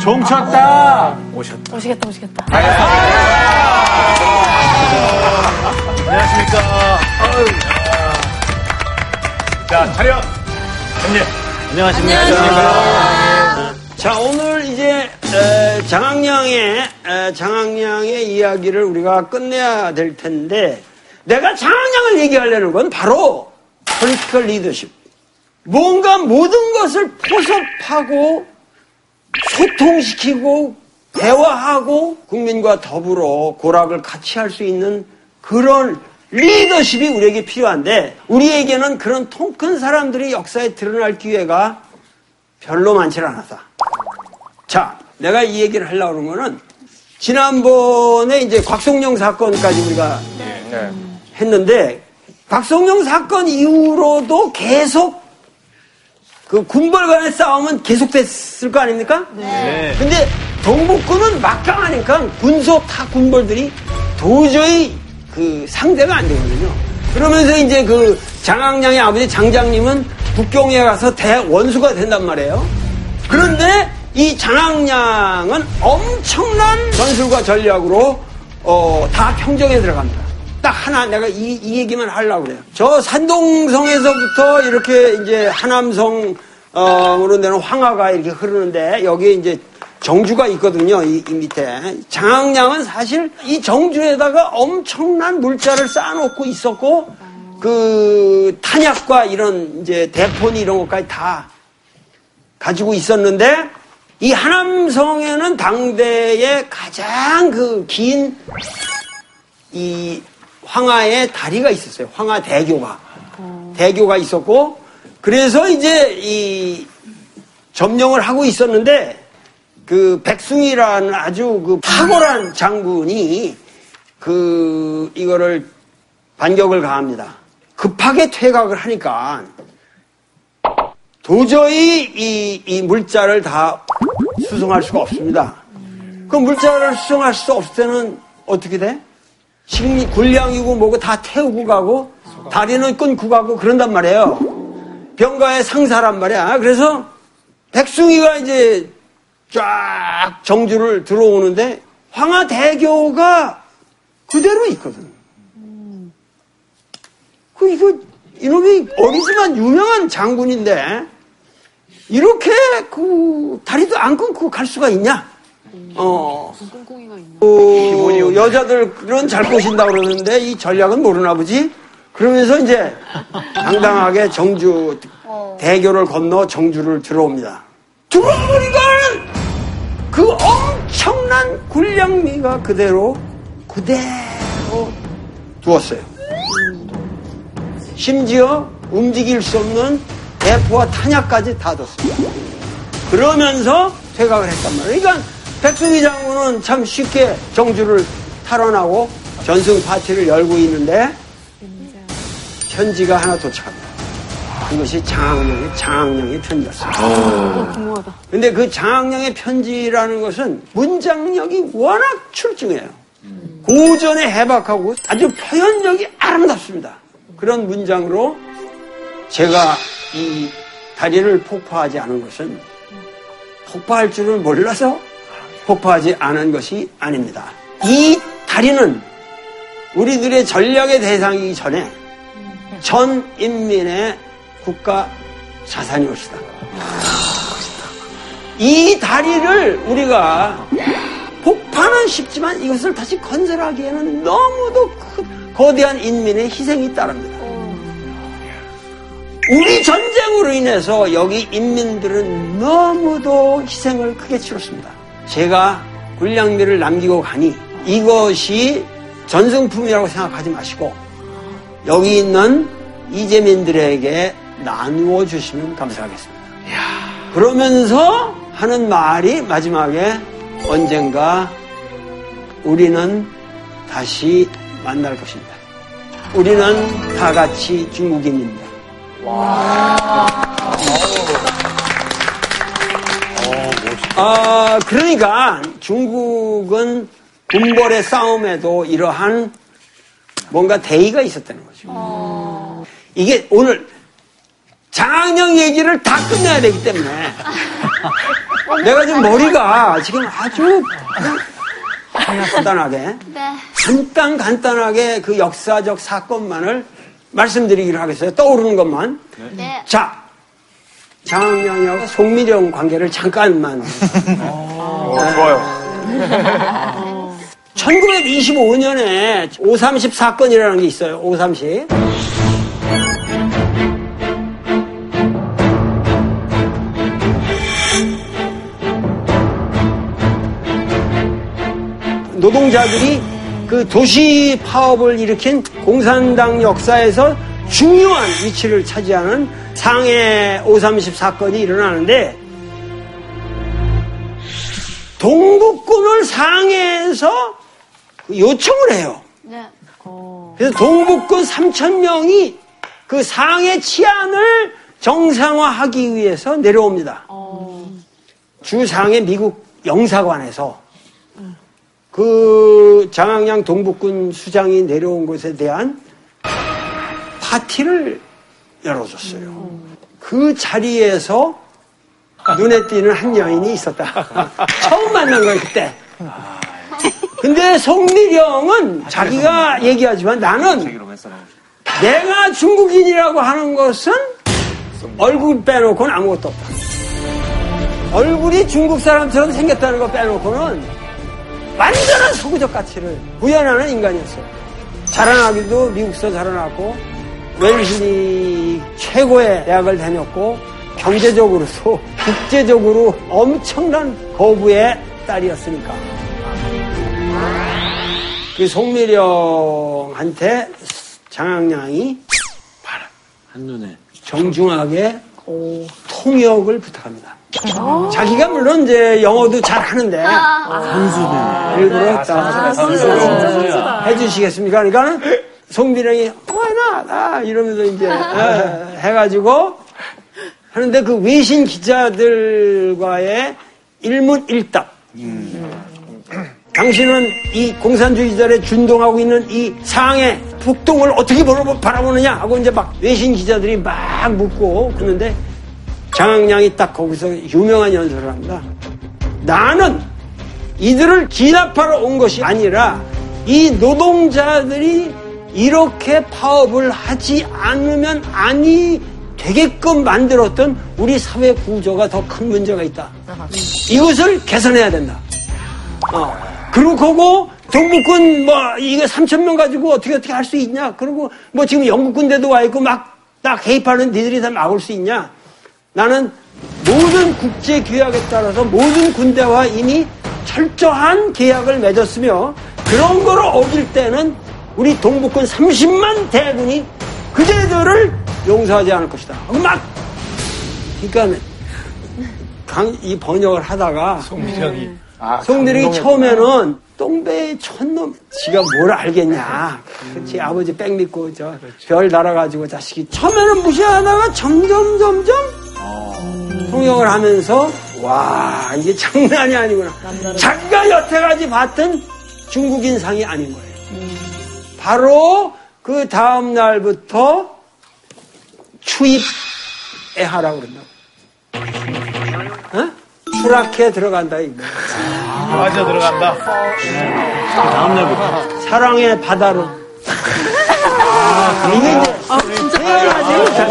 종쳤다. 오셨다. 오시겠다, 오시겠다. 안녕하십니까. 자, 차렷. 경례. 안녕하십니까. 자, 오늘 이제 에, 장학량의 에, 장학량의 이야기를 우리가 끝내야 될 텐데 내가 장학량을 얘기하려는 건 바로 political 리더십. 뭔가 모든 것을 포섭하고 소통시키고 대화하고 국민과 더불어 고락을 같이 할 수 있는 그런 리더십이 우리에게 필요한데 우리에게는 그런 통 큰 사람들이 역사에 드러날 기회가 별로 많지 않았다. 자, 내가 이 얘기를 하려고 하는 거는 지난번에 이제 곽송영 사건까지 우리가 했는데 곽송영 사건 이후로도 계속 그 군벌 간의 싸움은 계속됐을 거 아닙니까? 네. 근데 동북군은 막강하니까 군소 타 군벌들이 도저히 그 상대가 안 되거든요. 그러면서 이제 그 장학량의 아버지 장장님은 북경에 가서 대원수가 된단 말이에요. 그런데 이 장학량은 엄청난 전술과 전략으로 어, 다 평정에 들어갑니다. 딱 하나 내가 이, 이 얘기만 하려고 그래요. 저 산동성에서부터 이렇게 이제 하남성 어으로 내는 황하가 이렇게 흐르는데 여기에 이제 정주가 있거든요. 이, 이 밑에 장학량은 사실 이 정주에다가 엄청난 물자를 쌓아놓고 있었고 그 탄약과 이런 이제 대포니 이런 것까지 다 가지고 있었는데 이 하남성에는 당대의 가장 그 긴 이 황하의 다리가 있었어요. 황하 대교가 대교가 있었고 그래서 이제 이 점령을 하고 있었는데 그 백승이라는 아주 그 탁월한 장군이 그 이거를 반격을 가합니다. 급하게 퇴각을 하니까 도저히 이, 이 물자를 다 수송할 수가 없습니다. 그 물자를 수송할 수 없을 때는 어떻게 돼? 식미 군량이고 뭐고 다 태우고 가고 다리는 끊고 가고 그런단 말이에요. 병가의 상사란 말이야. 그래서 백승이가 이제 쫙 정주를 들어오는데 황하대교가 그대로 있거든. 그 이거 이놈이 어리지만 유명한 장군인데 이렇게 그 다리도 안 끊고 갈 수가 있냐? 어. 그 여자들은 잘 꼬신다 그러는데 이 전략은 모르나 보지? 그러면서 이제 당당하게 정주 대교를 건너 정주를 들어옵니다. 들어오니까 그 엄청난 군량미가 그대로 그대로 두었어요. 심지어 움직일 수 없는 대포와 탄약까지 다 뒀습니다. 그러면서 퇴각을 했단 말이에요. 그러니까 백승희 장군은 참 쉽게 정주를 탈환하고 전승 파티를 열고 있는데 편지가 하나 도착합니다. 그것이 장학령의 장학령의 편지였습니다. 어, 궁금하다. 근데 그 장학령의 편지라는 것은 문장력이 워낙 출중해요. 고전에 해박하고 아주 표현력이 아름답습니다. 그런 문장으로 제가 이 다리를 폭파하지 않은 것은 폭파할 줄을 몰라서 폭파하지 않은 것이 아닙니다. 이 다리는 우리들의 전략의 대상이기 전에 전 인민의 국가 자산이 옵시다. 이 다리를 우리가 폭파는 쉽지만 이것을 다시 건설하기에는 너무도 큰 거대한 인민의 희생이 따릅니다. 우리 전쟁으로 인해서 여기 인민들은 너무도 희생을 크게 치렀습니다. 제가 군량미를 남기고 가니 이것이 전승품이라고 생각하지 마시고 여기 있는 이재민들에게 나누어 주시면 감사하겠습니다. 그러면서 하는 말이 마지막에 언젠가 우리는 다시 만날 것입니다. 우리는 다 같이 중국인입니다. 아, 그러니까 중국은 군벌의 싸움에도 이러한 뭔가 대의가 있었다는 거죠. 이게 오늘 장학령 얘기를 다 끝내야 되기 때문에 내가 지금 머리가 지금 아주 간단하게 네. 간단 간단하게 그 역사적 사건만을 말씀드리기로 하겠어요. 떠오르는 것만. 네. 자, 장항량하고 송미령 관계를 잠깐만. 좋아요. 1925년에 530 사건이라는 게 있어요. 530. 노동자들이 그 도시 파업을 일으킨 공산당 역사에서 중요한 위치를 차지하는 상해 530 사건이 일어나는데 동북군을 상해에서 요청을 해요. 네. 그래서 동북군 3천 명이 그 상해 치안을 정상화하기 위해서 내려옵니다. 주 상해 미국 영사관에서 그 장항양 동북군 수장이 내려온 것에 대한 파티를 열어줬어요. 그 자리에서 눈에 띄는 한 여인이 있었다. 처음 만난 거예요, 그때. 근데 송미령은 자기가 얘기하지만 나는 내가 중국인이라고 하는 것은 얼굴 빼놓고는 아무것도 없다. 얼굴이 중국 사람처럼 생겼다는 거 빼놓고는 완전한 서구적 가치를 구현하는 인간이었어요. 자라나기도 미국서 자라났고 웰실리 최고의 대학을 다녔고 경제적으로도 국제적으로 엄청난 거부의 딸이었으니까. 그 송미령한테 장학량이 한눈에. 정중하게 통역을 부탁합니다. 자기가 물론 이제 영어도 잘 하는데. 일부러 딱 해주시겠습니까? 그러니까는 송미령이 not? 아, 이러면서 이제 에, 해가지고 하는데 그 외신 기자들과의 일문일답. 당신은 이 공산주의자를 준동하고 있는 이 상해 북동을 어떻게 바라보느냐 하고 이제 막 외신 기자들이 막 묻고 그러는데 장학량이 딱 거기서 유명한 연설을 합니다. 나는 이들을 진압하러 온 것이 아니라 이 노동자들이 이렇게 파업을 하지 않으면 아니 되게끔 만들었던 우리 사회 구조가 더 큰 문제가 있다. 이것을 개선해야 된다. 어. 그리고 그거 동북군 뭐 이거 3천 명 가지고 어떻게 어떻게 할 수 있냐? 그리고 뭐 지금 영국 군대도 와 있고 막딱 개입하는 니들이 다 막을 수 있냐? 나는 모든 국제 규약에 따라서 모든 군대와 이미 철저한 계약을 맺었으며 그런 거를 어길 때는 우리 동북군 30만 대군이 그제들을 용서하지 않을 것이다. 막! 그러니까 강, 이 번역을 하다가 송미령이. 송미령이 처음에는 똥배의 촌놈 지가 뭘 알겠냐. 그렇지 아버지 백 믿고 저별 달아가지고 자식이 처음에는 무시하다가 점점 점점 통역을 하면서 와 이게 장난이 아니구나. 자기가 여태까지 봤던 중국인상이 아닌 거예요 바로 그 다음 날부터 추입에 하라고 그런다고 어? 추락해 들어간다 이거 맞아 들어간다. 다음 날부터. 사랑의 바다로. 아, 이게 이제 태어나지 진짜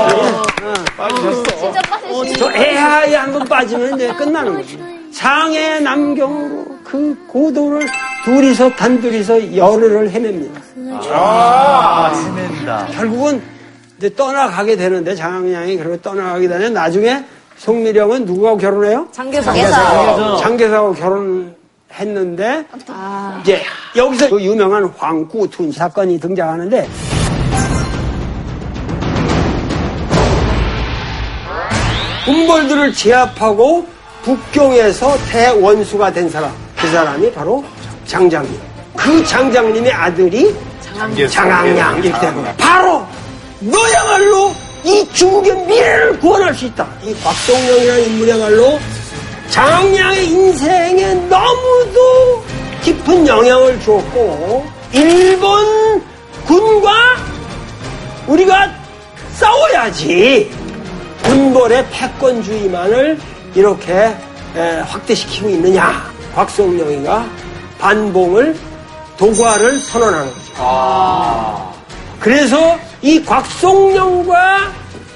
빠지시 저 애하에 한번 빠지면 이제 끝나는 거지. 상해 남경으로 그 고도를 둘이서 단둘이서 열흘을 헤맵니다. 아, 지낸다. 결국은 이제 떠나가게 되는데 장항량이 그리고 떠나가게 되면 나중에 송미령은 누구하고 결혼해요? 장계사. 장계사하고 결혼했는데 이제 여기서 그 유명한 황구툰 사건이 등장하는데 군벌들을 제압하고 북경에서 대원수가 된 사람 그 사람이 바로 장장님. 그 장장님의 아들이 장항량 이렇게 된 거야 바로 너야말로 이 중국의 미래를 구원할 수 있다. 이 곽동영이라는 인물이야말로 장량의 인생에 너무도 깊은 영향을 주었고 일본 군과 우리가 싸워야지 군벌의 패권주의만을 이렇게 에, 확대시키고 있느냐? 곽송영이가 반봉을 도과를 선언하는 거죠. 그래서 이 곽송영과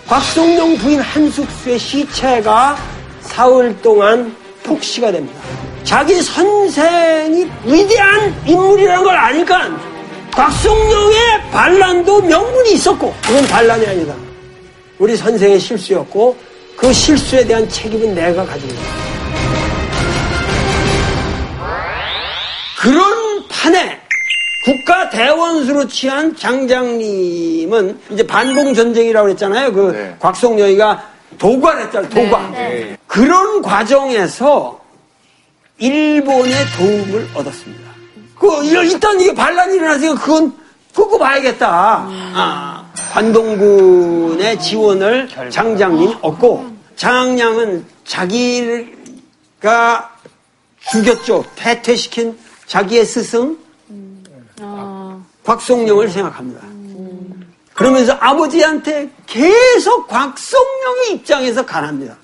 곽송영 부인 한숙수의 시체가 사흘 동안 폭시가 됩니다. 자기 선생이 위대한 인물이라는 걸 아니까 곽송영의 반란도 명분이 있었고 그건 반란이 아니다. 우리 선생의 실수였고 그 실수에 대한 책임은 내가 가지고 있다. 그런 판에 국가 대원수로 취한 장장님은 이제 반봉 전쟁이라고 그랬잖아요. 그 네. 곽송영이가 도관했잖아요. 도관. 네. 그런 과정에서 일본의 도움을 얻었습니다. 그 일단 이게 반란이 일어나서 그건 그거 봐야겠다. 아, 관동군의 지원을 장장님이 얻고 장량은 자기가 죽였죠. 퇴퇴시킨 자기의 스승 곽송영을 생각합니다. 그러면서 아버지한테 계속 곽송영의 입장에서 가납니다.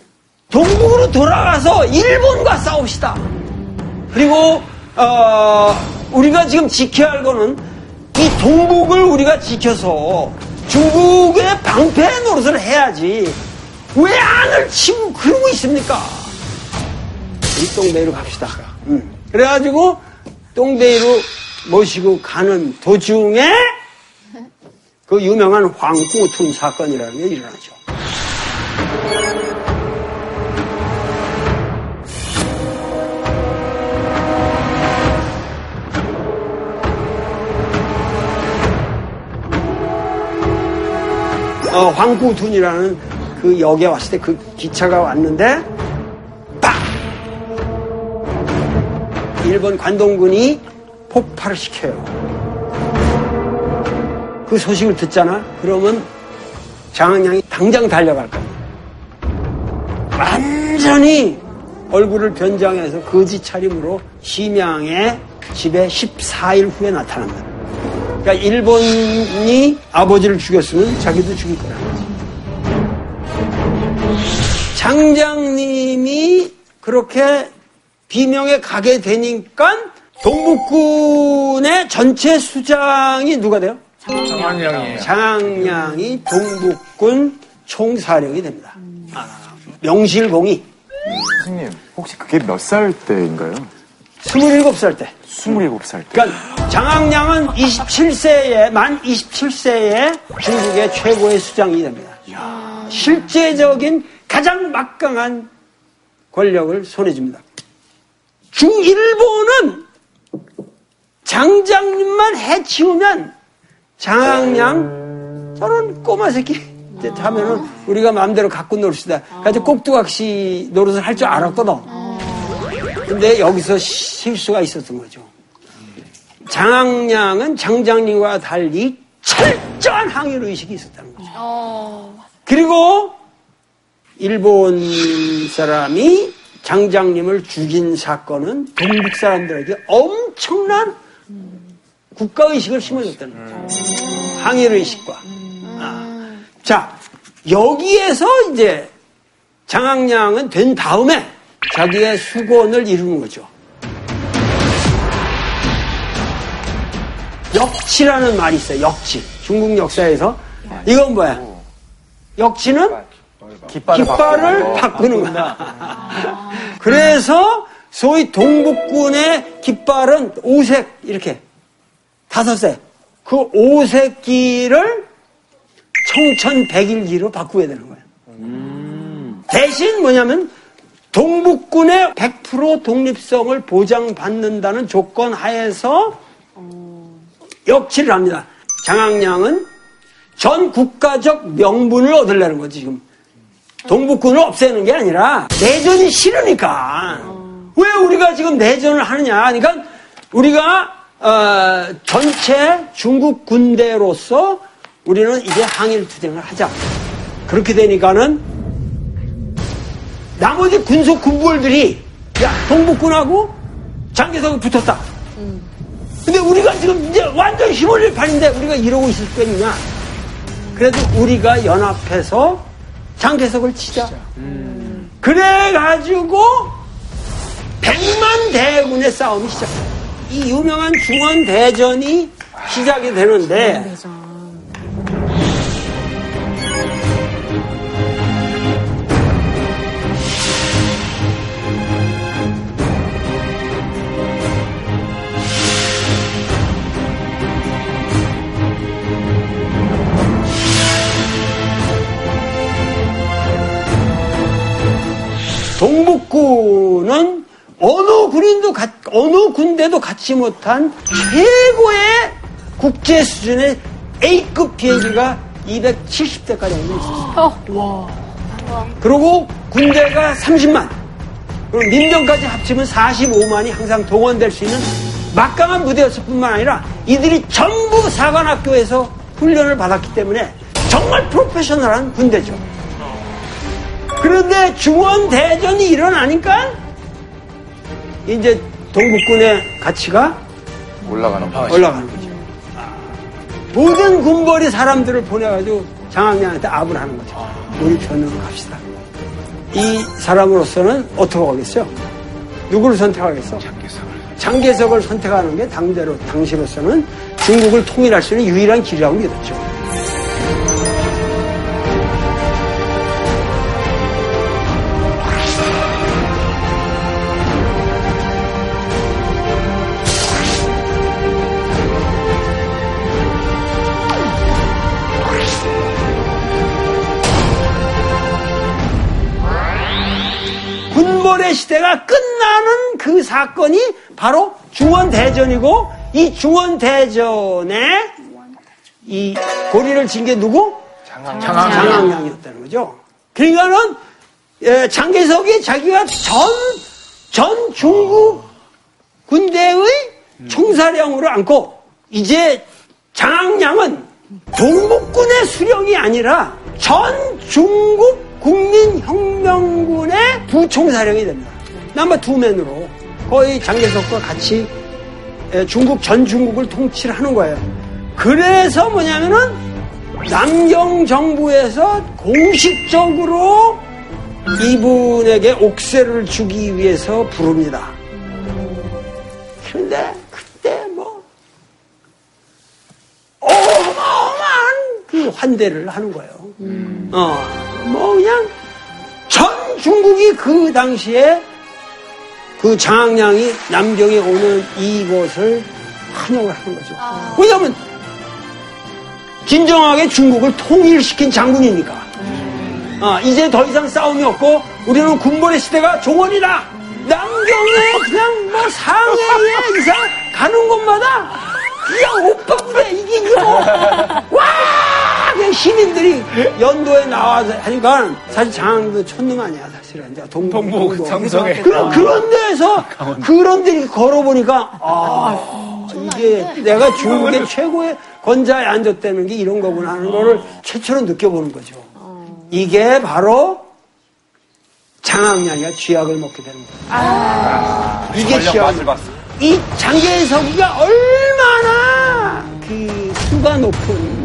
동북으로 돌아가서 일본과 싸웁시다. 그리고 어, 우리가 지금 지켜야 할 거는 이 동북을 우리가 지켜서 중국의 방패 노릇을 해야지 왜 안을 치고 그러고 있습니까? 우리 똥배이로 갑시다. 음. 그래가지고 똥배이로 모시고 가는 도중에 그 유명한 황구툰 사건이라는 게 일어나죠. 어, 황구툰이라는 그 역에 왔을 때 그 기차가 왔는데 일본 관동군이 폭발을 시켜요. 그 소식을 듣잖아? 그러면 장항량이 당장 달려갈 거야. 완전히 얼굴을 변장해서 거지 차림으로 심양의 집에 14일 후에 나타난다. 그러니까 일본이 아버지를 죽였으면 자기도 죽일 거야. 장장님이 그렇게 비명에 가게 되니까 동북군의 전체 수장이 누가 돼요? 장한영이에요. 장량이 동북군 총사령이 됩니다. 아, 명실공히 선생님, 혹시 그게 몇 살 때인가요? 27살 때. 27살 때. 그러니까 장항량은 27세에 만 27세에 중국의 최고의 수장이 됩니다. 실제적인 가장 막강한 권력을 손에 줍니다. 중일본은 장장님만 해치우면 장항량 저런 꼬마 새끼 이제 하면은 우리가 마음대로 갖고 놀시다. 그래서 꼭두각시 노릇을 할 줄 알았거든. 근데 여기서 실수가 있었던 거죠. 장항량은 장장님과 달리 철저한 항일 의식이 있었다는 거죠. 어, 그리고 일본 사람이 장장님을 죽인 사건은 동북 사람들에게 엄청난 국가의식을 심어줬다는 거죠. 항일의식과. 아. 자, 여기에서 이제 장항량은 된 다음에 자기의 수건을 이루는 거죠. 역치라는 말이 있어요. 역치. 중국 역사에서. 이건 뭐야? 역치는 깃발을, 깃발을 바꾸는 거야. 그래서 소위 동북군의 깃발은 오색 이렇게 다섯 색. 그 오색기를 청천백일기로 바꾸게 되는 거예요. 대신 뭐냐면 동북군의 100% 독립성을 보장받는다는 조건 하에서 역치를 합니다. 장항량은 전 국가적 명분을 얻으려는 거지 지금. 동북군을 없애는 게 아니라 내전이 싫으니까. 왜 우리가 지금 내전을 하느냐? 그러니까 우리가 어, 전체 중국 군대로서 우리는 이제 항일 투쟁을 하자. 그렇게 되니까는 나머지 군속 군벌들이 야 동북군하고 장개석이 붙었다. 근데 우리가 지금 이제 완전 힘을 판인데 우리가 이러고 있을 거 있냐? 그래도 우리가 연합해서 장개석을 치자. 음. 그래가지고 백만 대군의 싸움이 시작해요. 이 유명한 중원대전이 시작이 되는데 중원대전. 동북군은 어느 군인도 가- 어느 군대도 갖지 못한 최고의 국제 수준의 A급 비행기가 270대까지 있었어요. 그리고 군대가 30만. 그리고 민병까지 합치면 45만이 항상 동원될 수 있는 막강한 무대였을 뿐만 아니라 이들이 전부 사관학교에서 훈련을 받았기 때문에 정말 프로페셔널한 군대죠. 그런데 중원 대전이 일어나니까 이제 동북군의 가치가 올라가는 거. 올라가는 거죠. 모든 군벌이 사람들을 보내가지고 장학량한테 압을 하는 거죠. 우리 편으로 갑시다. 이 사람으로서는 어떻게 하겠어요? 누구를 선택하겠어? 장개석을 선택하는 게 당대로 당시로서는 중국을 통일할 수 있는 유일한 길이라고 믿었죠. 시대가 끝나는 그 사건이 바로 중원대전이고 이 중원대전에 이 고리를 진게 누구? 장항량이었다는 거죠. 그러니까는 예, 장개석이 자기가 전, 전 중국 군대의 총사령으로 안고 이제 장항량은 동북군의 수령이 아니라 전 중국 국민혁명군의 부총사령이 됩니다. 남바 투맨으로 거의 장개석과 같이 예, 중국 전 중국을 통치를 하는 거예요. 그래서 뭐냐면은 남경 정부에서 공식적으로 이분에게 옥세를 주기 위해서 부릅니다. 그런데 그때 뭐 어마어마한 그 환대를 하는 거예요. 어, 뭐 그냥 전 중국이 그 당시에 그 장량이 남경에 오는 이것을 환영을 하는 거죠. 왜냐하면 진정하게 중국을 통일시킨 장군이니까. 아, 이제 더 이상 싸움이 없고 우리는 군벌의 시대가 종원이다. 남경에 그냥 뭐 상해에 이상 가는 곳마다 그냥 오빠 부대 이기고 와 그냥 시민들이 연도에 나와서 하니까 사실 장항도 촌놈 아니야 사실은. 이제 동북 동북 삼성에. 그런 그런 데서 그런 데를 걸어보니까 아 이게 내가 중국의 최고의 권자에 앉았다는 게 이런 거구나 하는 거를 최초로 느껴보는 거죠. 이게 바로 장학량이가 쥐약을 먹게 되는 거예요. 이게 쥐약. 이 장계석이가 얼마나 그 수가 높은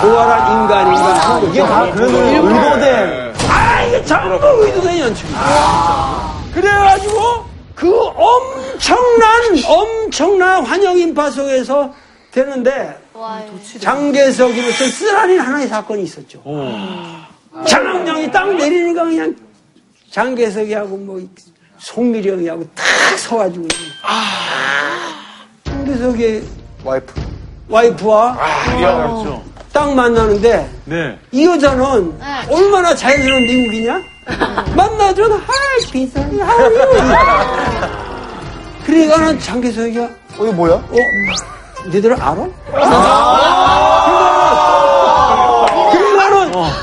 고활한 인간인가 하는 거. 이게 다 그래도 의도된. 아, 이게 전부 의도된 연출이야. 그래가지고 그 엄청난, 엄청난 환영 인파 속에서 되는데 장계석이로서 쓰라린 하나의 사건이 있었죠. 장학량이 딱 내리니까 그냥 장계석이하고 뭐 송미령이하고 탁 서가지고 장계석의 와이프. 와이프와 딱 만나는데 네. 이 여자는 얼마나 자연스러운 미국이냐? 만나줘도 하이 비싸니 하이 그러니까는 장계석이가 어, 이거 뭐야? 어? 니들 알아?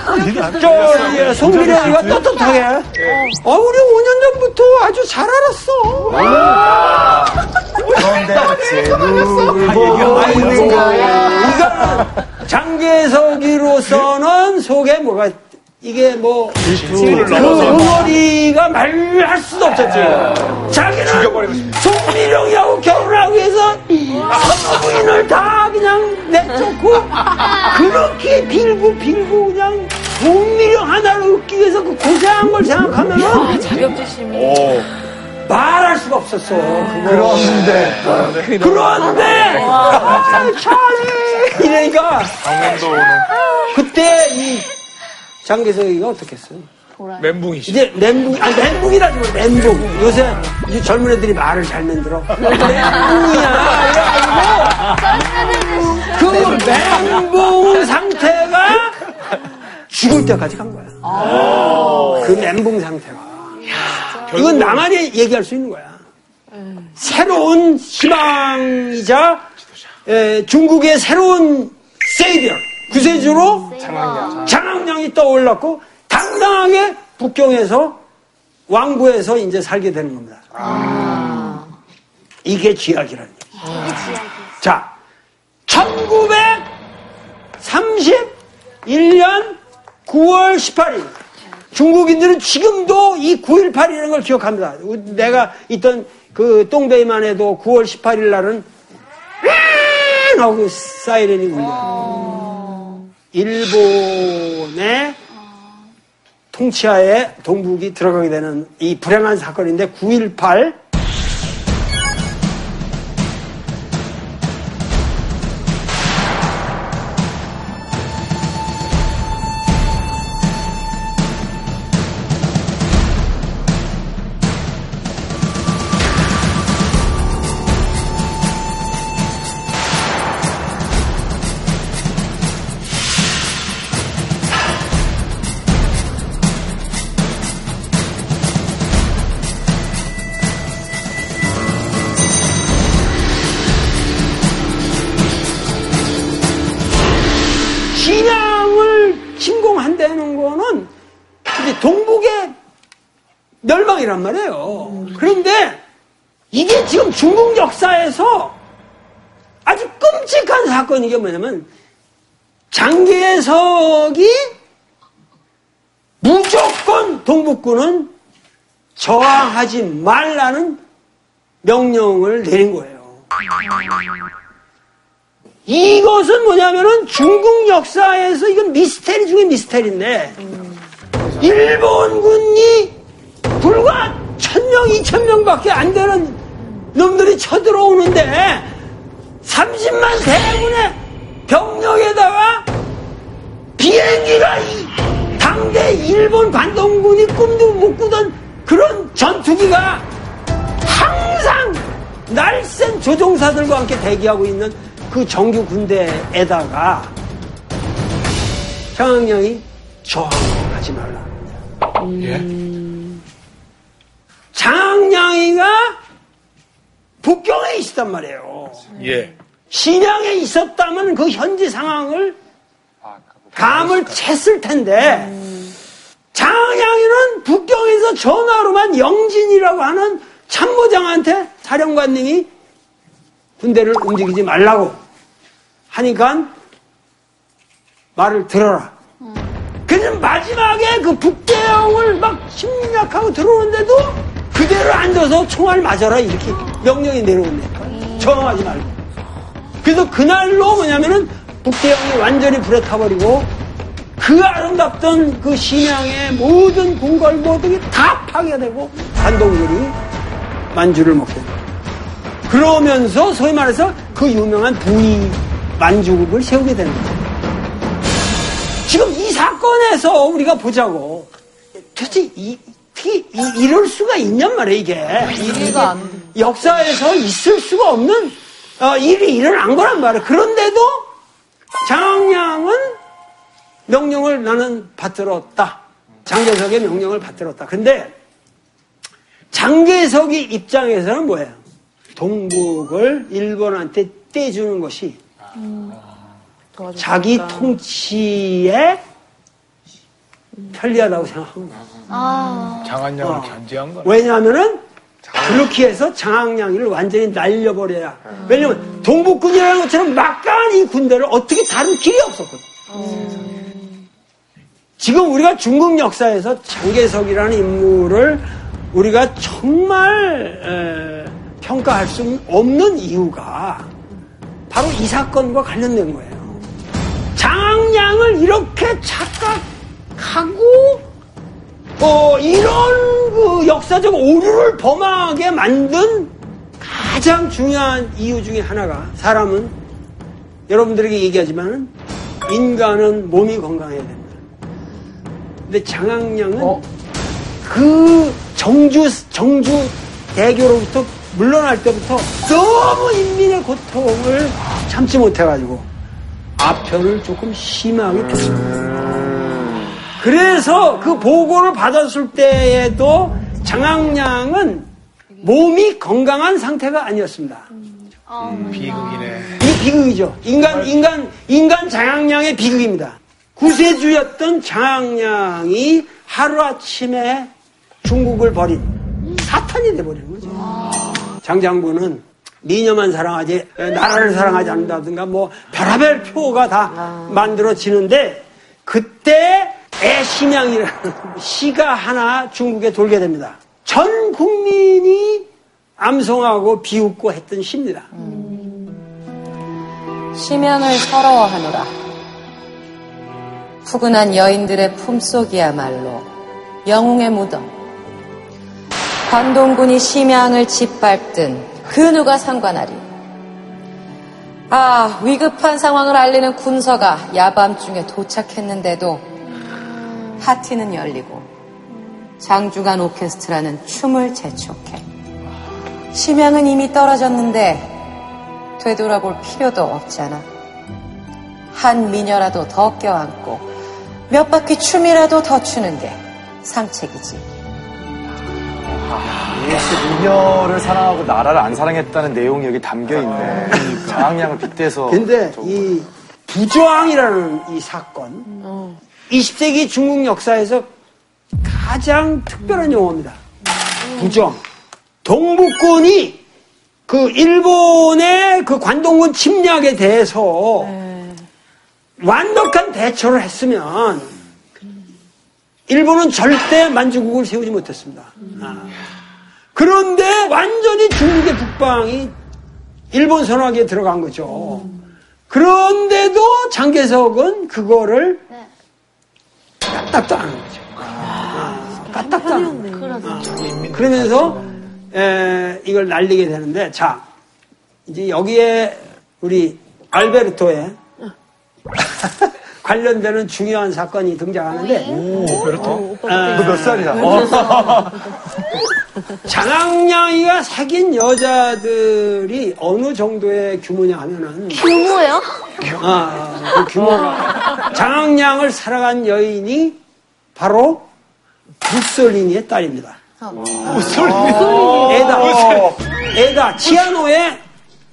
그러니까는 저 예, 송미령이가 떳떳하게 어 우리 5년 전부터 아주 잘 알았어 그런데 아이고, 그러니까 장계석이로서는 속에 뭐가 이게 뭐, 그, 그 응어리가 말할 수도 없었지. 자기는 송미령이하고 결혼하기 위해서 부인을 다 그냥 내쫓고, 그렇게 빌고 빌고 그냥 송미령 하나를 얻기 위해서 그 고생한 걸 생각하면은 자격지심이. 말할 수가 없었어. 그런데. 그런데 아, 찰리 이러니까 강원도 오는 그때 이 장계석이가 어떻게 했어요? 멘붕이시. 이제 멘붕, 아니 멘붕이라지 뭐 멘붕. 요새 이제 젊은 애들이 말을 잘 만들어. 멘붕이야. 그래가지고 그 멘붕 상태가 죽을 때까지 간 거야. 그 멘붕 상태가. 이건 나만이 얘기할 수 있는 거야. 새로운 희망이자 에, 중국의 새로운 세이비어 구세주로 장학량이 떠올랐고 당당하게 북경에서 왕부에서 이제 살게 되는 겁니다. 이게 쥐약이라는 얘기죠. 자, 1931년 9월 18일. 중국인들은 지금도 이 9.18이라는 걸 기억합니다. 내가 있던 그 똥베이만 해도 9월 18일 날은 하고 그 사이렌이 울려요. 일본의 통치하에 동북이 들어가게 되는 이 불행한 사건인데 9.18 이게 뭐냐면 장계석이 무조건 동북군은 저항하지 말라는 명령을 내린 거예요. 이것은 뭐냐면은 중국 역사에서 이건 미스테리 중에 미스테리인데 일본군이 불과 천명, 이천명밖에 안 되는 놈들이 쳐들어오는데 30만 대군의 병력에다가 비행기가 이 당대 일본 반동군이 꿈도 못 꾸던 그런 전투기가 항상 날쌘 조종사들과 함께 대기하고 있는 그 정규 군대에다가 장학령이 저항하지 말라. 예? 장학량이가 북경에 있었단 말이에요. 예. 신양에 있었다면 그 현지 상황을 감을 챘을 텐데 장양이는 북경에서 전화로만 영진이라고 하는 참모장한테 사령관님이 군대를 움직이지 말라고 하니까 말을 들어라. 그래서 마지막에 그 북대형을 막 침략하고 들어오는데도 그대로 앉아서 총알 맞아라 이렇게 명령이 내려온다니까. 저항하지 말고. 그래서 그날로 뭐냐면은 북대형이 완전히 불에 타버리고 그 아름답던 그 신양의 모든 궁궐 모든 게 다 파괴되고 반동군이 만주를 먹게 됩니다. 그러면서 소위 말해서 그 유명한 부위 만주국을 세우게 되는 거예요. 지금 이 사건에서 우리가 보자고 도대체 이, 어떻게 이, 이럴 수가 있냔 말이에요 이게 이해가 안 돼. 역사에서 있을 수가 없는 어, 일이 일어난 거란 말이에요. 그런데도 장량은 명령을 나는 받들었다. 장계석의 명령을 받들었다. 근데 장계석이 입장에서는 뭐예요? 동북을 일본한테 떼주는 것이 도와줄 자기. 통치에 편리하다고 생각한 거야. 아, 장한양을 어. 견제한 거네. 왜냐하면은 그렇게 해서 장학량이를 완전히 날려버려야. 왜냐면 동북군이라는 것처럼 막강한 이 군대를 어떻게 다룰 길이 없었거든. 지금 우리가 중국 역사에서 장계석이라는 인물을 우리가 정말 에, 평가할 수 없는 이유가 바로 이 사건과 관련된 거예요. 장학량을 이렇게 착각하고 어, 이런 그 역사적 오류를 범하게 만든 가장 중요한 이유 중에 하나가 사람은 여러분들에게 얘기하지만 인간은 몸이 건강해야 됩니다. 근데 장학량은 그 정주 정주 대교로부터 물러날 때부터 너무 인민의 고통을 참지 못해가지고 아편을 조금 심하게 폈습니다. 그래서 그 보고를 받았을 때에도 장학량은 몸이 건강한 상태가 아니었습니다. 비극이네. 이 비극이죠. 인간, 인간, 인간 장학량의 비극입니다. 구세주였던 장학량이 하루아침에 중국을 버린 사탄이 돼버리는 거죠. 장장군은 미녀만 사랑하지, 나라를 사랑하지 않는다든가 뭐 별하별 표가 다 만들어지는데 그때 애심양이라는 시가 하나 중국에 돌게 됩니다. 전 국민이 암송하고 비웃고 했던 시입니다. 심양을 서러워하노라. 푸근한 여인들의 품속이야말로 영웅의 무덤. 관동군이 심양을 짓밟든 그 누가 상관하리. 아, 위급한 상황을 알리는 군서가 야밤중에 도착했는데도 파티는 열리고 장중한 오케스트라는 춤을 재촉해. 심양은 이미 떨어졌는데 되돌아볼 필요도 없잖아. 한 미녀라도 더 껴안고 몇 바퀴 춤이라도 더 추는 게 상책이지. 예수 미녀를 사랑하고 나라를 안 사랑했다는 내용이 여기 담겨 있네. 장학량을 빗대서. 근데 이 부조항이라는 이 사건, 20세기 중국 역사에서 가장 특별한 용어입니다. 부조항. 동북군이 그 일본의 그 관동군 침략에 대해서 완벽한 대처를 했으면 일본은 절대 만주국을 세우지 못했습니다. 아. 그런데 완전히 중국의 북방이 일본 선화기에 들어간 거죠. 그런데도 장개석은 그거를 하는 거죠. 아, 까딱도 안 하는 거예요. 아, 그러면서 에, 이걸 날리게 되는데 자 이제 여기에 우리 알베르토의 관련되는 중요한 사건이 등장하는데 베르토? 아, 몇 살이야? 장학량이가 사귄 여자들이 어느 정도의 규모냐 하면은 규모요? 아, 그 규모가 장학량을 사랑한 여인이 바로 무솔리니의 딸입니다. 에다, 에다, 치아노의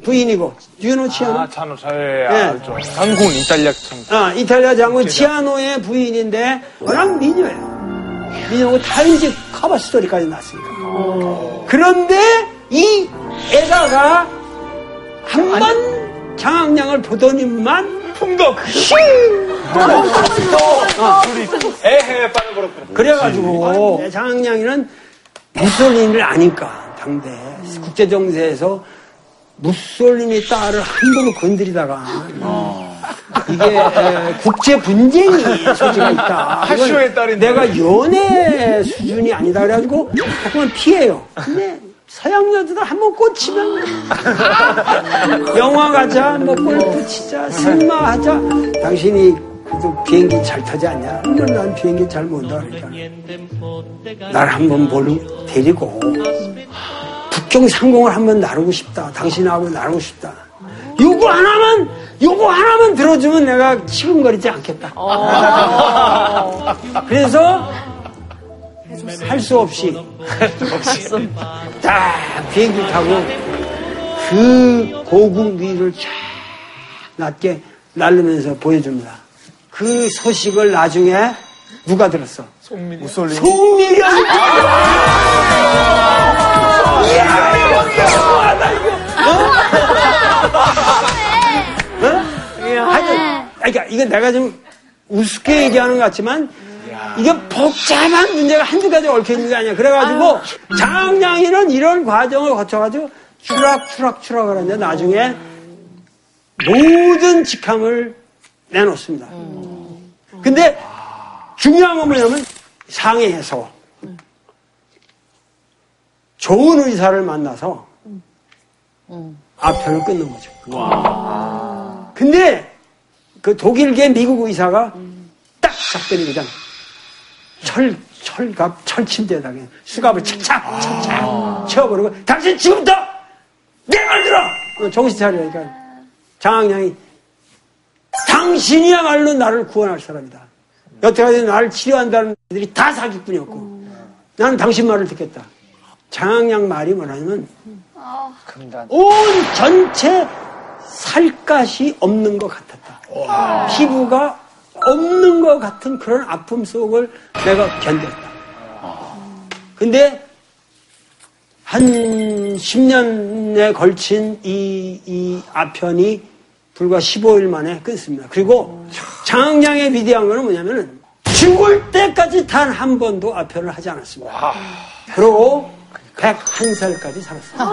부인이고, 유노 치아노? 아, 찬호, 잘 네. 알죠. 장군, 이탈리아 장군. 아, 이탈리아 장군 치아노의 부인인데 워낙 미녀예요. 미녀고 타임즈 커버 스토리까지 났습니다. 그런데 이 에다가 한 번 장학량을 보더니만 풍덕! 에헤, 빠는 그렇구나. 그래가지고 장학량이는 무솔리니를 아니까 당대 국제 정세에서 무솔리니 딸을 함부로 건드리다가 이게 에, 국제 분쟁이 소지가 있다. 하쇼의 딸인데. 내가 연애 수준이 아니다 그래가지고 조금은 피해요. 근데 서양 여자들 한번 꽂히면 영화 가자, 뭐 골프 치자, 승마 하자. 당신이 그래도 비행기 잘 타지 않냐? 근데 난 비행기 잘 못 타. 그러니까. 날 한번 보러 데리고 북경 상공을 한번 나르고 싶다. 당신하고 나르고 싶다. 요거 하나만 요거 하나만 들어주면 내가 치근거리지 않겠다. 그래서 할 수 없이 딱 비행기 타고 그 고국 위를 쫙 낮게 날르면서 보여줍니다. 그 소식을 나중에 누가 들었어? 무솔리니. 송미경! 이야, 이거 너무하다, 이거. 어? 어? 하여튼, 그러니까 이건 내가 좀 우습게 얘기하는 것 같지만, 이게 복잡한 문제가 한두 가지 얽혀있는 게 아니야. 그래가지고, 장량이는 이런 과정을 거쳐가지고, 추락추락 추락을 하는데, 나중에 모든 직함을 내놓습니다. 근데 중요한 건 뭐냐면 상해에서 좋은 의사를 만나서 아편을 끊는 거죠. 근데 그 독일계 미국 의사가 딱 잡더니 그냥 철, 철갑, 철침대에다 그냥 수갑을 착착, 착착 채워버리고 당신 지금부터 내 말 들어! 어, 정신 차리라니까 장학량이 당신이야말로 나를 구원할 사람이다. 여태까지 나를 치료한다는 애들이 다 사기꾼이었고 나는 당신 말을 듣겠다. 장학량 말이 뭐냐면 온 전체 살갗이 없는 것 같았다. 피부가 없는 것 같은 그런 아픔 속을 내가 견뎠다. 근데 한 10년에 걸친 이, 이 아편이 불과 15일 만에 끊습니다. 그리고 장량의 위대한 거는 뭐냐면은 죽을 때까지 단 한 번도 아편을 하지 않았습니다. 그리고 101살까지 살았습니다.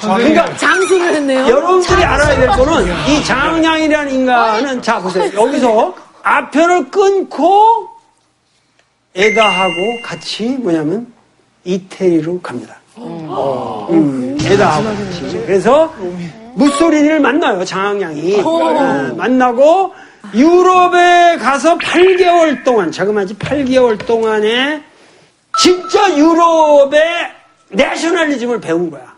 그러니까 장수를 했네요. 여러분들이 알아야 될 거는 이 장량이라는 인간은 자 보세요. 여기서 아편을 끊고 에다하고 같이 뭐냐면 이태리로 갑니다. 음, 에다하고 같이. 그래서 무소리니를 만나요. 장량이 어, 만나고 유럽에 가서 8개월 동안 자그마치 8개월 동안에 진짜 유럽의 내셔널리즘을 배운 거야.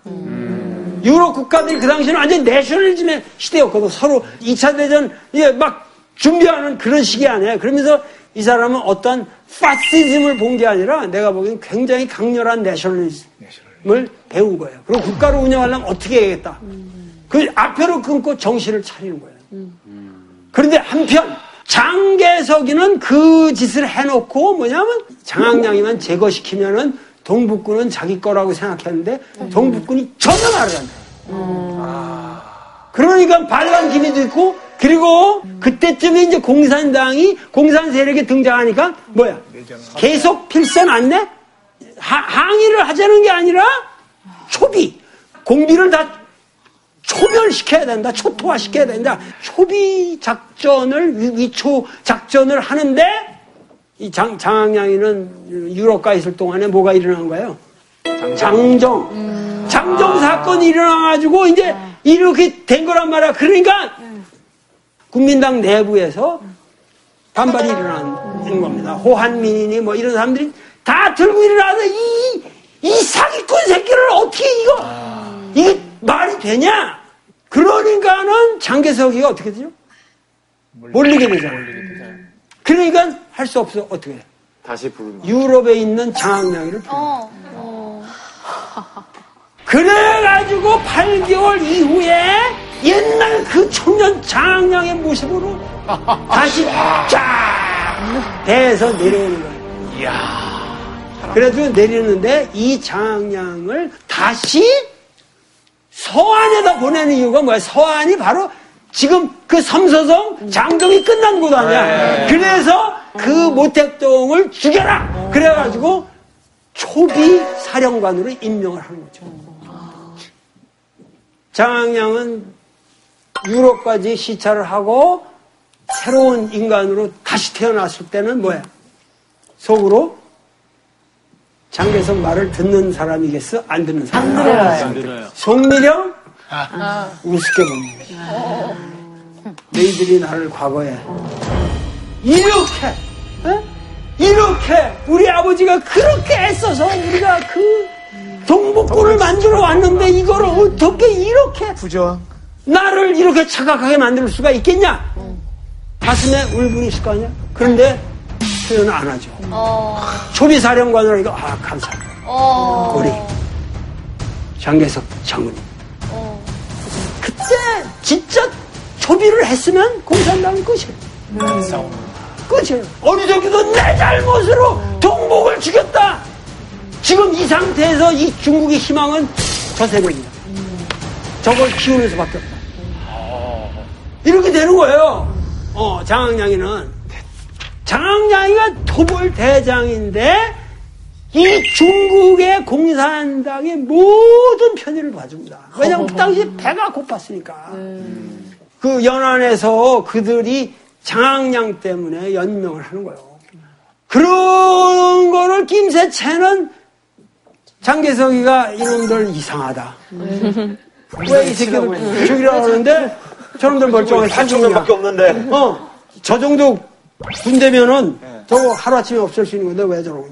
유럽 국가들이 그 당시에는 완전 내셔널리즘의 시대였거든. 서로 2차 대전 이게 막 준비하는 그런 시기 안에 그러면서 이 사람은 어떤 파시즘을 본 게 아니라 내가 보기엔 굉장히 강렬한 내셔널리즘을 배운 거예요. 그리고 국가를 운영하려면 어떻게 해야겠다. 그 앞에로 끊고 정신을 차리는 거예요. 그런데 한편 장개석이는 그 짓을 해놓고 뭐냐면 장학량이만 제거시키면은 동북군은 자기 거라고 생각했는데 동북군이 전혀 말을 안 해요. 그러니까 발간 기미도 있고 그리고 그때쯤에 이제 공산당이 공산 세력이 등장하니까 뭐야 계속 필선 안 내? 하- 항의를 하자는 게 아니라 초비 공비를 다 초멸시켜야 된다. 초토화시켜야 된다. 초비 작전을, 위- 위초 작전을 하는데, 이 장, 장학량이는 유럽가 있을 동안에 뭐가 일어난 거예요? 장정. 장정 사건이 일어나가지고, 이제 이렇게 된 거란 말이야. 그러니까, 국민당 내부에서 반발이 일어나는 겁니다. 호한민이니 뭐 이런 사람들이 다 들고 일어나서 이, 이 사기꾼 새끼를 어떻게 이거, 이게 말이 되냐? 그러니까는 장개석이가 어떻게 되죠? 몰리게 되잖아요. 그러니까 할 수 없어. 어떻게 해? 다시 부르는 유럽에 있는 장학량이를 어. 그래가지고 8개월 이후에 옛날 그 청년 장학량의 모습으로 다시 쫙 배에서 내려오는 거예요. 그래도 내리는데 이 장학량을 다시 서안에다 보내는 이유가 뭐야? 서안이 바로 지금 그 삼서성 장정이 끝난 곳 아니야. 그래서 그 모택동을 죽여라. 그래가지고 초비 사령관으로 임명을 하는 거죠. 장학량은 유럽까지 시찰을 하고 새로운 인간으로 다시 태어났을 때는 뭐야? 속으로 장개석 말을 듣는 사람이겠어? 안 듣는 사람? 안 들어요. 송미령 우습게 보는 거지. 너희들이 나를 과거에 이렇게 어? 이렇게 우리 아버지가 그렇게 애써서 우리가 그 동북군을 만들어 왔는데 이거를 어떻게 이렇게 부정. 나를 이렇게 착각하게 만들 수가 있겠냐? 가슴에 울분이 있을 거 아니야? 그런데 표현을 안 하죠. 초비사령관으로 이거 아 감사합니다. 우리 장계석 장군님. 그때 진짜 초비를 했으면 공산당은 끝이에요. 끝이에요. 어느 정도 내 잘못으로 동북을 죽였다. 지금 이 상태에서 이 중국의 희망은 저 세력이다. 저걸 수밖에 없다. 이렇게 되는 거예요. 어, 장학량이는. 장학량이가 토벌 대장인데, 이 중국의 공산당의 모든 편의를 봐줍니다. 왜냐하면 그 당시 배가 고팠으니까. 그 연안에서 그들이 장학량 때문에 연명을 하는 거예요. 그런 거를 김세채는 장개석이가 이놈들 이상하다. 왜이 새끼들 죽이려고 하는데 저놈들 멀쩡해 8천명밖에 없는데. 어, 저 정도 군대면은 저거 하루아침에 없앨 수 있는 건데 왜 저러고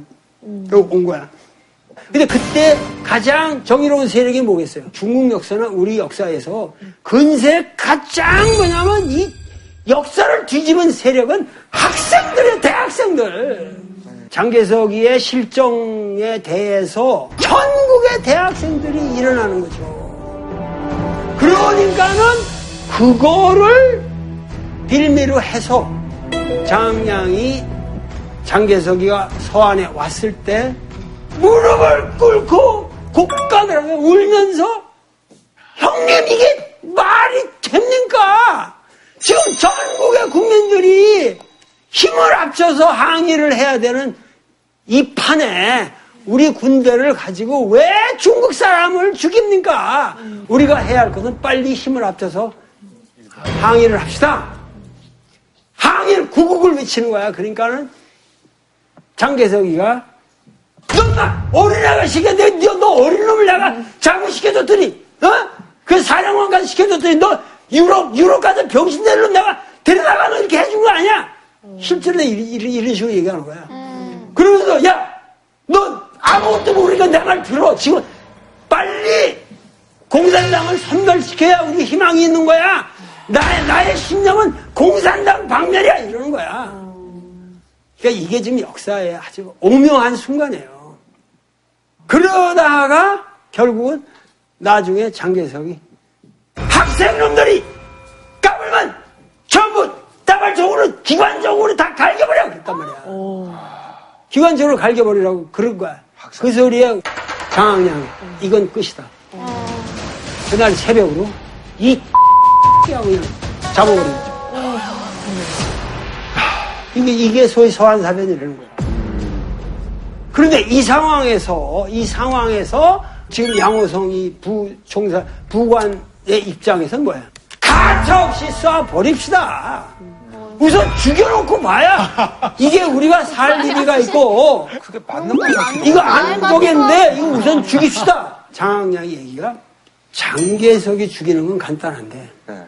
여기 온 거야. 근데 그때 가장 정의로운 세력이 뭐겠어요? 중국 역사나 우리 역사에서 근세 가장 뭐냐면 이 역사를 뒤집은 세력은 학생들이에요, 대학생들. 장개석이의 실정에 대해서 전국의 대학생들이 일어나는 거죠. 그러니까는 그거를 빌미로 해서 장량이 장개석이가 서안에 왔을 때 무릎을 꿇고 곡간을 울면서 형님 이게 말이 됩니까? 지금 전국의 국민들이 힘을 합쳐서 항의를 해야 되는 이 판에 우리 군대를 가지고 왜 중국 사람을 죽입니까? 우리가 해야 할 것은 빨리 힘을 합쳐서 항의를 합시다. 항의를 구국을 외치는 거야. 그러니까는 장개석이가 너나 어린애가 시켰는데 너, 너 어린 놈을 내가 잘못 시켜줬더니 어? 그 사령관까지 시켜줬더니 너 유럽 유럽 가서 병신될 놈 내가 데려다가 너 이렇게 해준 거 아니야? 실제로 이런, 이런, 식으로 얘기하는 거야. 그러면서 야 너 아무것도 모르니까 내 말 들어. 지금 빨리 공산당을 선멸시켜야 우리 희망이 있는 거야. 나의, 나의 신념은 공산당 박멸이야. 이러는 거야. 그러니까 이게 지금 역사의 아주 오묘한 순간이에요. 그러다가 결국은 나중에 장개석이 학생놈들이 까불면 전부 따발적으로 기관적으로 다 갈겨버려 그랬단 말이야. 기관적으로 갈겨버리라고 그런 거야. 그 소리에 장학량이 이건 끝이다. 그날 새벽으로 이 하고 잡아버린 거죠. 이게, 이게 소위 서한사변이라는 거야. 그런데 이 상황에서, 이 상황에서 지금 양호성이 부총사, 부관의 입장에서는 뭐야? 가차없이 쏴버립시다. 우선 죽여놓고 봐야 이게 우리가 살 일이가 있고 그게 맞는 거 같아. 이거 안 보겠는데 이거 우선 죽입시다. 장학량의 얘기가 장계석이 죽이는 건 간단한데 네.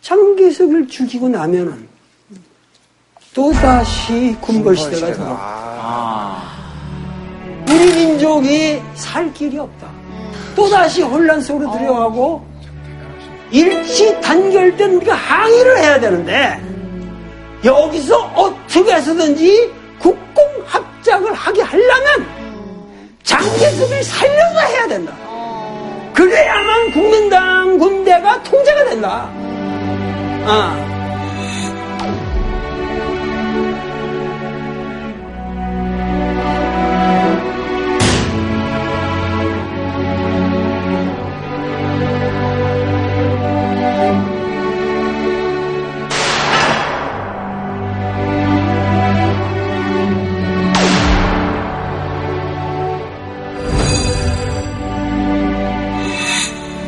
장계석을 죽이고 나면은 또다시 군벌시대가 돌아. 우리 민족이 살 길이 없다. 또다시 혼란 속으로 들어가고 일치 단결된 우리가 항의를 해야 되는데 여기서 어떻게 해서든지 국공합작을 하게 하려면 장계석을 살려서 해야 된다. 그래야만 국민당 군대가 통제가 된다. 아.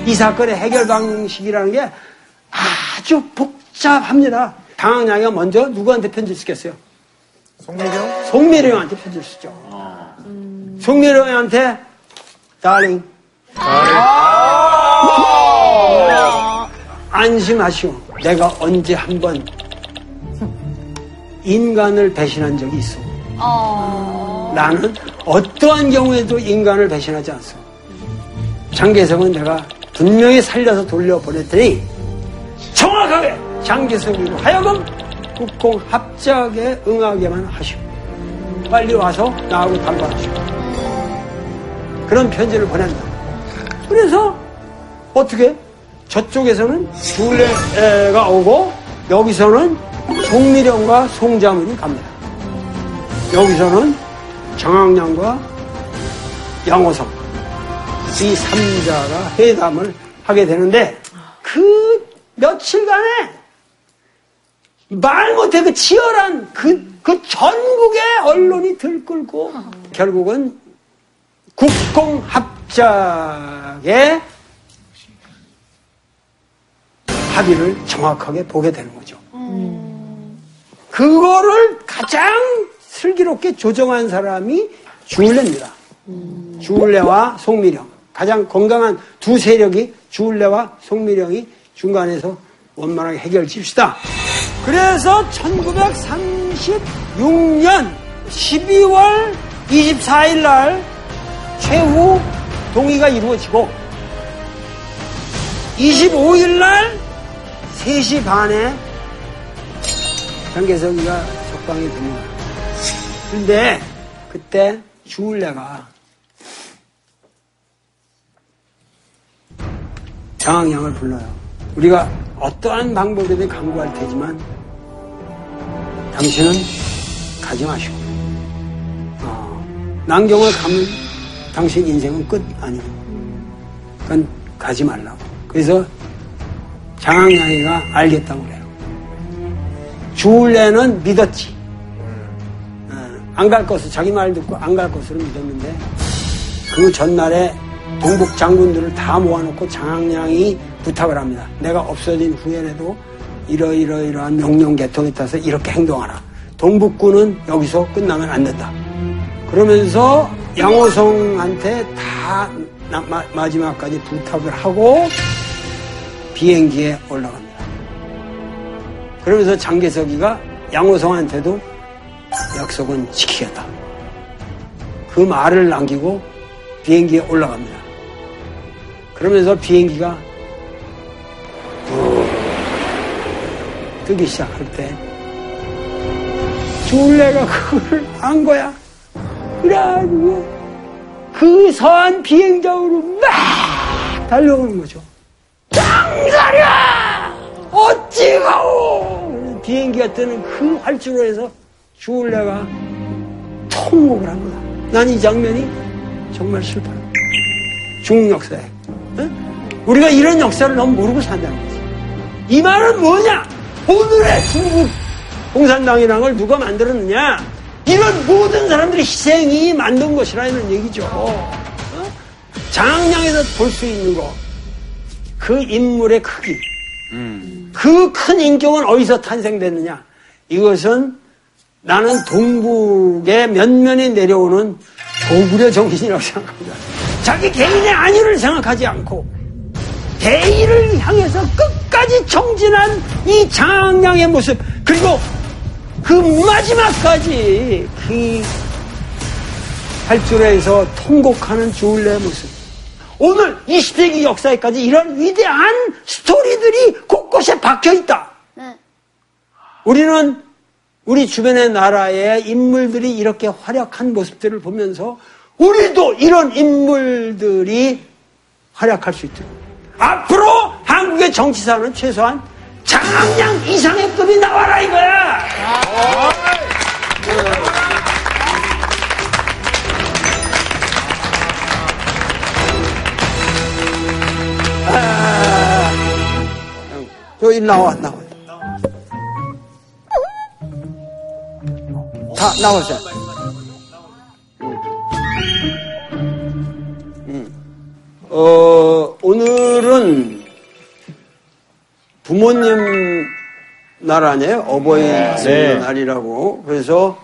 이 사건의 해결 방식이라는 게 아주 복잡합니다. 당황양이가 먼저 누구한테 편지를 쓰겠어요? 송미경? 송미령한테 편지를 쓰죠. 송미령한테 darling 안심하시오. 내가 언제 한번 인간을 배신한 적이 있어. 나는 어떠한 경우에도 인간을 배신하지 않소. 장계석은 내가 분명히 살려서 돌려보냈더니 정확하게 장계석으로 하여금 국공 합작에 응하게만 하시오. 빨리 와서 나하고 담발하시오. 그런 편지를 보낸다. 그래서 어떻게 저쪽에서는 둘레가 오고 여기서는 송미령과 송자문이 갑니다. 여기서는 정학량과 양호성 이 3자가 회담을 하게 되는데 그 며칠간에 말 못해 그 치열한 그, 그 전국의 언론이 들끓고 결국은 국공합작의 합의를 정확하게 보게 되는 거죠. 그거를 가장 슬기롭게 조정한 사람이 줄레입니다. 주울레와 송미령. 가장 건강한 두 세력이 주울레와 송미령이 중간에서 원만하게 해결 칩시다. 그래서 1936년 12월 24일 날 최후 동의가 이루어지고 25일 날 3시 반에 장개석이가 적방에 듭니다. 근데 그때 주울레가 장항양을 불러요. 우리가 어떠한 방법이든 강구할 테지만 당신은 가지 마시고 어, 난경을 가면 당신 인생은 끝 아니고 그건 가지 말라고. 그래서 장항양이가 알겠다고 그래요. 주울레는 믿었지. 안 갈 것을 자기 말 듣고 안 갈 것으로 믿었는데 그 전날에 동북 장군들을 다 모아놓고 장항량이 부탁을 합니다. 내가 없어진 후에라도 이러이러이러한 명령 개통에 따라서 이렇게 행동하라. 동북군은 여기서 끝나면 안 된다. 그러면서 양호성한테 다 나- 마, 마지막까지 부탁을 하고 비행기에 올라갑니다. 그러면서 장개석이가 양호성한테도 약속은 지키겠다. 그 말을 남기고 비행기에 올라갑니다. 그러면서 비행기가 쭉 뜨기 시작할 때 줄레가 그걸 안 거야. 그래가지고 그 서한 비행장으로 막 달려오는 거죠. 장사려! 어찌 가오! 비행기가 뜨는 그 활주로 에서 주울레가 통곡을 합니다. 난 이 장면이 정말 슬퍼요. 중국 역사에. 어? 우리가 이런 역사를 너무 모르고 산다는 거지. 이 말은 뭐냐? 오늘의 중국 공산당이라는 걸 누가 만들었느냐? 이런 모든 사람들의 희생이 만든 것이라는 얘기죠. 어? 장량에서 볼 수 있는 거. 그 인물의 크기. 그큰 인격은 어디서 탄생됐느냐? 이것은 나는 동북의 면면에 내려오는 고구려 정신이라고 생각합니다. 자기 개인의 안위를 생각하지 않고 대의를 향해서 끝까지 정진한 이 장학량의 모습 그리고 그 마지막까지 그 활주로에서 통곡하는 주은래의 모습 오늘 20세기 역사에까지 이런 위대한 스토리들이 곳곳에 박혀 있다. 네. 우리는 우리 주변의 나라의 인물들이 이렇게 활약한 모습들을 보면서 우리도 이런 인물들이 활약할 수 있도록 앞으로 한국의 정치사는 최소한 장항량 이상의 급이 나와라 이거야. 아, 저기 나와 나와. 다 나오세요. 어, 오늘은 부모님 날 아니에요? 어버이 네. 날이라고. 그래서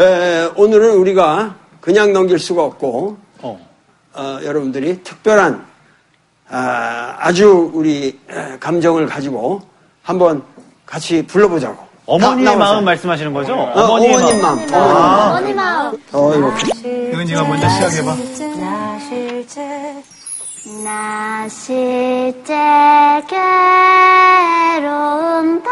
에, 오늘은 우리가 그냥 넘길 수가 없고 어, 여러분들이 특별한 아, 주 우리 에, 감정을 가지고 한번 같이 불러보자고. 어머니의 다 나오세요. 마음 말씀하시는 거죠? 어, 어머니의 어머님 마음. 마음. 어머님 마음. 어머니 마음. 어, 이렇게. 은지가 먼저 시작해봐. 나 실제 나 실제 괴로움 다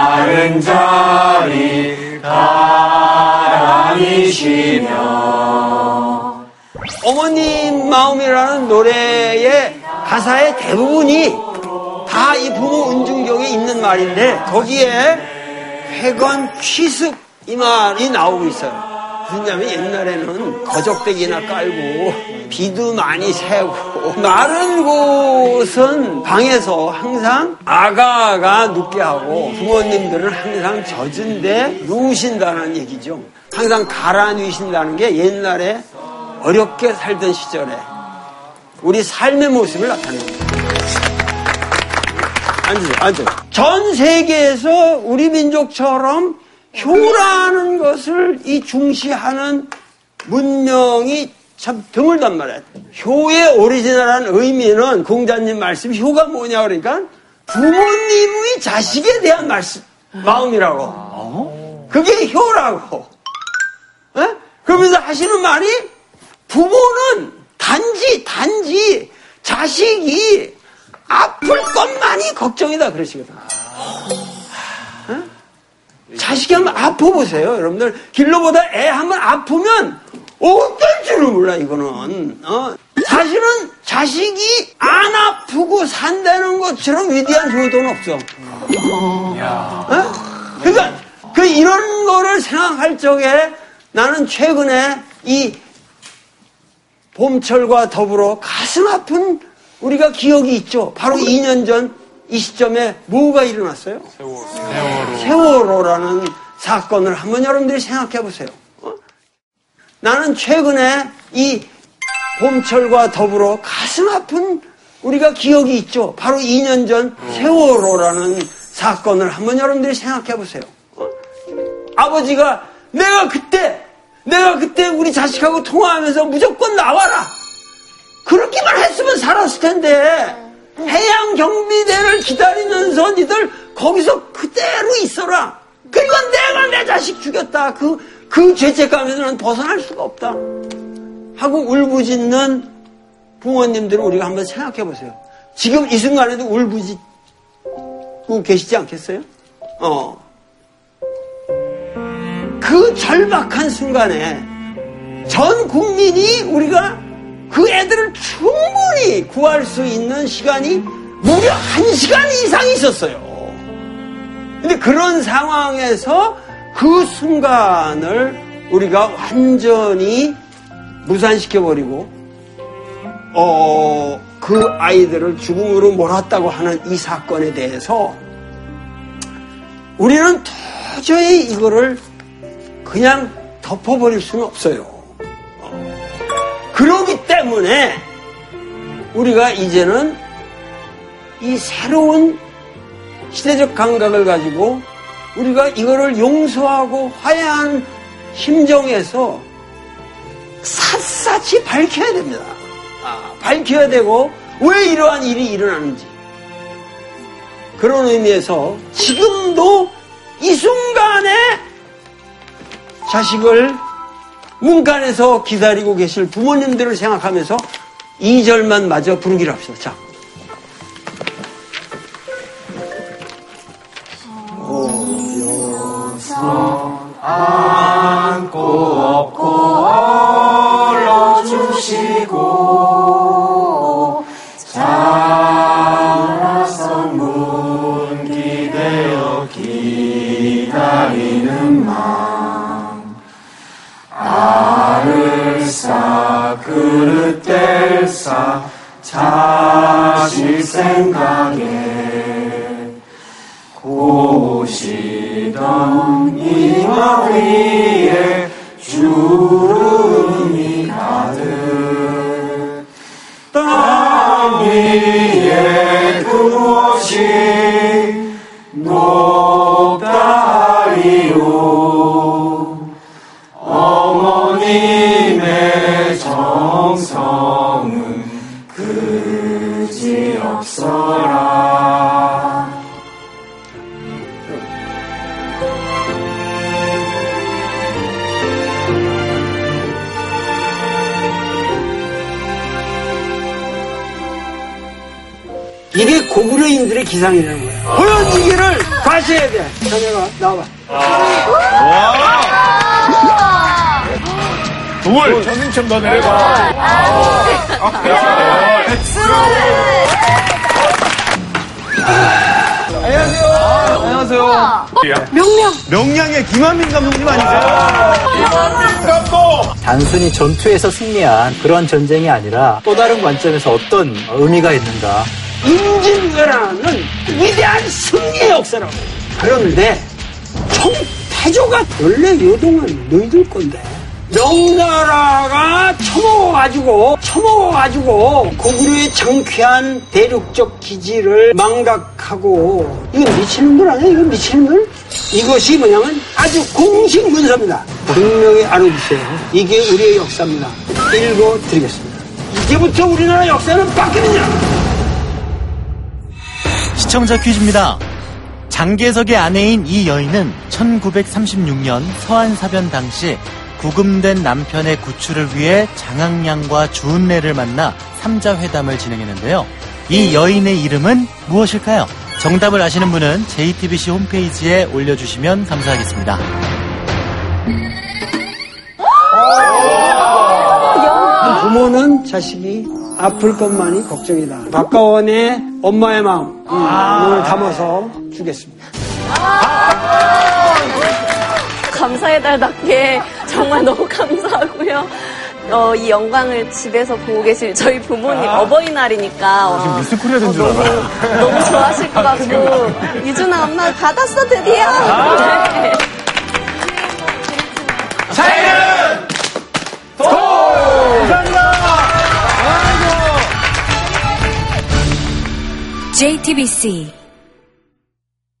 마른 자리 가랑이시며 어머님 마음이라는 노래의 가사의 대부분이 다 이 부모 은중경에 있는 말인데 거기에 회관 취습 이 말이 나오고 있어요. 왜냐면 옛날에는 거적대기나 깔고 비도 많이 새고 마른 곳은 방에서 항상 아가가 눕게 하고 부모님들은 항상 젖은 데 누우신다는 얘기죠. 항상 가라앉으신다는 게 옛날에 어렵게 살던 시절에 우리 삶의 모습을 나타냅니다. 앉으세요, 앉으세요. 전 세계에서 우리 민족처럼 효라는 것을 이 중시하는 문명이 참 드물단 말이야. 효의 오리지널한 의미는 공자님 말씀 효가 뭐냐 그러니까 부모님의 자식에 대한 말씀, 마음이라고. 그게 효라고. 에? 그러면서 하시는 말이 부모는 단지, 단지 자식이 아플 것만이 걱정이다 그러시거든. 에? 자식이 한번 아파보세요, 여러분들. 길로보다 애 한번 아프면 어떨 줄을 몰라, 이거는. 어? 사실은 자식이 안 아프고 산다는 것처럼 위대한 효도는 없어. 어? 그러니까, 그 이런 거를 생각할 적에 나는 최근에 이 봄철과 더불어 가슴 아픈 우리가 기억이 있죠. 바로 2년 전 이 시점에 뭐가 일어났어요? 세월호. 세월호 라는 사건을 한번 여러분들이 생각해 보세요. 어? 나는 최근에 이 봄철과 더불어 가슴 아픈 우리가 기억이 있죠. 바로 2년 전 세월호라는 사건을 한번 여러분들이 생각해 보세요. 어? 아버지가 내가 그때 내가 그때 우리 자식하고 통화하면서 무조건 나와라. 그렇게만 했으면 살았을 텐데 해양 경비대를 기다리면서 니들 거기서 그대로 있어라. 그리고 내가 내 자식 죽였다. 그, 그 죄책감에서 는 벗어날 수가 없다. 하고 울부짖는 부모님들을 우리가 한번 생각해 보세요. 지금 이 순간에도 울부짖고 계시지 않겠어요? 어. 그 절박한 순간에 전 국민이 우리가 그 애들을 충분히 구할 수 있는 시간이 무려 한 시간 이상 있었어요. 근데 그런 상황에서 그 순간을 우리가 완전히 무산시켜버리고, 어, 그 아이들을 죽음으로 몰았다고 하는 이 사건에 대해서 우리는 도저히 이거를 그냥 덮어버릴 수는 없어요. 그러기 때문에 우리가 이제는 이 새로운 시대적 감각을 가지고 우리가 이거를 용서하고 화해한 심정에서 샅샅이 밝혀야 됩니다. 아, 밝혀야 되고 왜 이러한 일이 일어나는지 그런 의미에서 지금도 이 순간에 자식을 문간에서 기다리고 계실 부모님들을 생각하면서 2절만 마저 부르기로 합시다. 자. 안고 업고 얼어주시고 자식 전투에서 승리한 그런 전쟁이 아니라 또 다른 관점에서 어떤 의미가 있는가. 임진왜란은 위대한 승리의 역사라고. 그런데 태조가 원래 요동은 너희들 건데 명나라가 처먹어가지고 처먹어가지고 고구려의 정쾌한 대륙적 기지를 망각하고 이거 미치는 걸 아니야? 이거 미치는 걸? 이것이 뭐냐면 아주 공식 문서입니다. 분명히 알아두세요. 이게 우리의 역사입니다. 읽어드리겠습니다. 이제부터 우리나라 역사는 바뀌느냐? 시청자 퀴즈입니다. 장계석의 아내인 이 여인은 1936년 서한사변 당시 구금된 남편의 구출을 위해 장항량과 주은래를 만나 삼자회담을 진행했는데요. 이 여인의 이름은 무엇일까요? 정답을 아시는 분은 JTBC 홈페이지에 올려주시면 감사하겠습니다. 부모는 자식이 아플 것만이 걱정이다. 박가원의 엄마의 마음 을 담아서 주겠습니다. 감사의 달답게 정말 너무 감사하고요. 어, 이 영광을 집에서 보고 계실 저희 부모님 어버이날이니까 어, 미스 코리아 된줄 알아요. 너무 좋아하실 것 같고 유준아 엄마 받았어 드디어. 네. JTBC